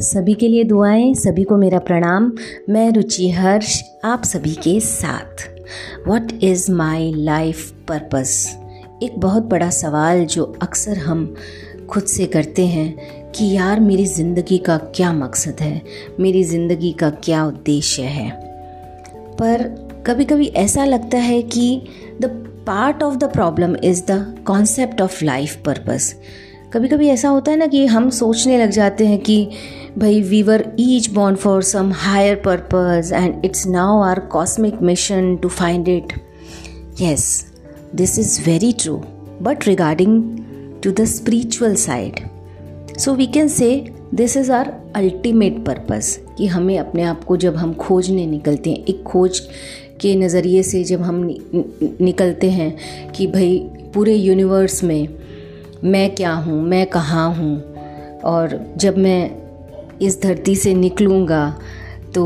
सभी के लिए दुआएँ, सभी को मेरा प्रणाम। मैं रुचि हर्ष, आप सभी के साथ। What is my life purpose एक बहुत बड़ा सवाल जो अक्सर हम खुद से करते हैं कि यार, मेरी ज़िंदगी का क्या मकसद है? मेरी ज़िंदगी का क्या उद्देश्य है? पर कभी कभी ऐसा लगता है कि the part of the problem is the concept of life purpose कभी कभी ऐसा होता है ना कि हम सोचने लग जाते हैं कि भाई we were each born for some higher purpose and it's now our cosmic mission to find it yes this is very true but regarding to the spiritual side so we can say this is our ultimate purpose कि हमें अपने आप को जब हम खोजने निकलते हैं, एक खोज के नज़रिए से जब हम निकलते हैं कि भाई, पूरे यूनिवर्स में मैं क्या हूँ, मैं कहाँ हूँ? और जब मैं इस धरती से निकलूँगा तो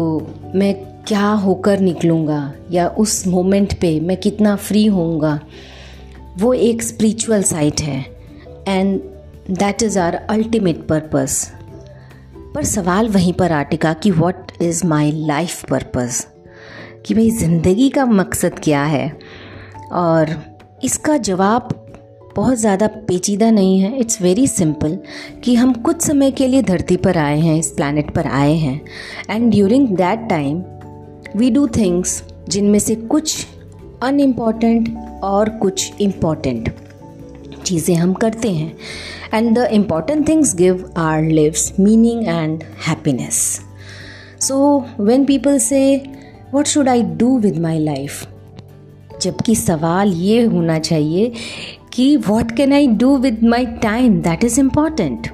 मैं क्या होकर निकलूँगा? या उस मोमेंट पे मैं कितना फ्री होऊँगा? वो एक स्पिरिचुअल साइट है and that is our ultimate purpose पर सवाल वहीं पर आटिका कि what is my life purpose कि भाई ज़िंदगी का मकसद क्या है? और इसका जवाब बहुत ज़्यादा पेचीदा नहीं है। इट्स वेरी सिंपल कि हम कुछ समय के लिए धरती पर आए हैं, इस प्लानट पर आए हैं। And during that time we do things जिनमें से कुछ अनइम्पॉर्टेंट और कुछ इंपॉर्टेंट चीज़ें हम करते हैं। And the important things give our lives meaning and happiness so when people say what should I do with my life जबकि सवाल ये होना चाहिए कि what can I do with my time that is important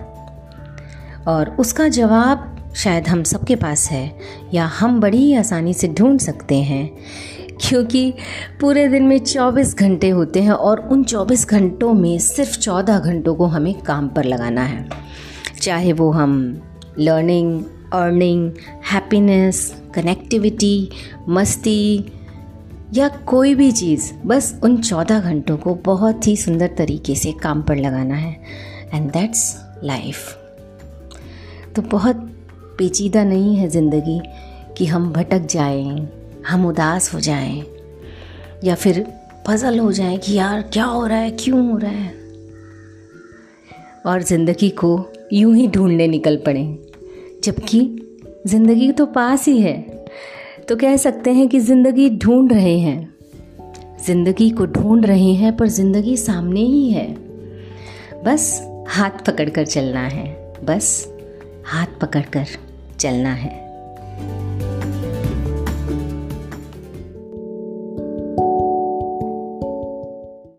और उसका जवाब शायद हम सबके पास है, या हम बड़ी आसानी से ढूंढ सकते हैं, क्योंकि पूरे दिन में 24 घंटे होते हैं और उन 24 घंटों में सिर्फ़ 14 घंटों को हमें काम पर लगाना है। चाहे वो हम लर्निंग अर्निंग हैप्पीनेस कनेक्टिविटी मस्ती या कोई भी चीज़ बस उन चौदह घंटों को बहुत ही सुंदर तरीके से काम पर लगाना है। एंड दैट्स लाइफ तो बहुत पेचीदा नहीं है ज़िंदगी कि हम भटक जाएँ, हम उदास हो जाएँ या फिर पजल हो जाएँ कि यार क्या हो रहा है क्यों हो रहा है? और ज़िंदगी को यूँ ही ढूँढने निकल पड़े जबकि ज़िंदगी तो पास ही है। तो कह सकते हैं कि ज़िंदगी ढूंढ रहे हैं। ज़िंदगी को ढूंढ रहे हैं, पर ज़िंदगी सामने ही है। बस हाथ पकड़ कर चलना है। बस हाथ पकड़ कर चलना है।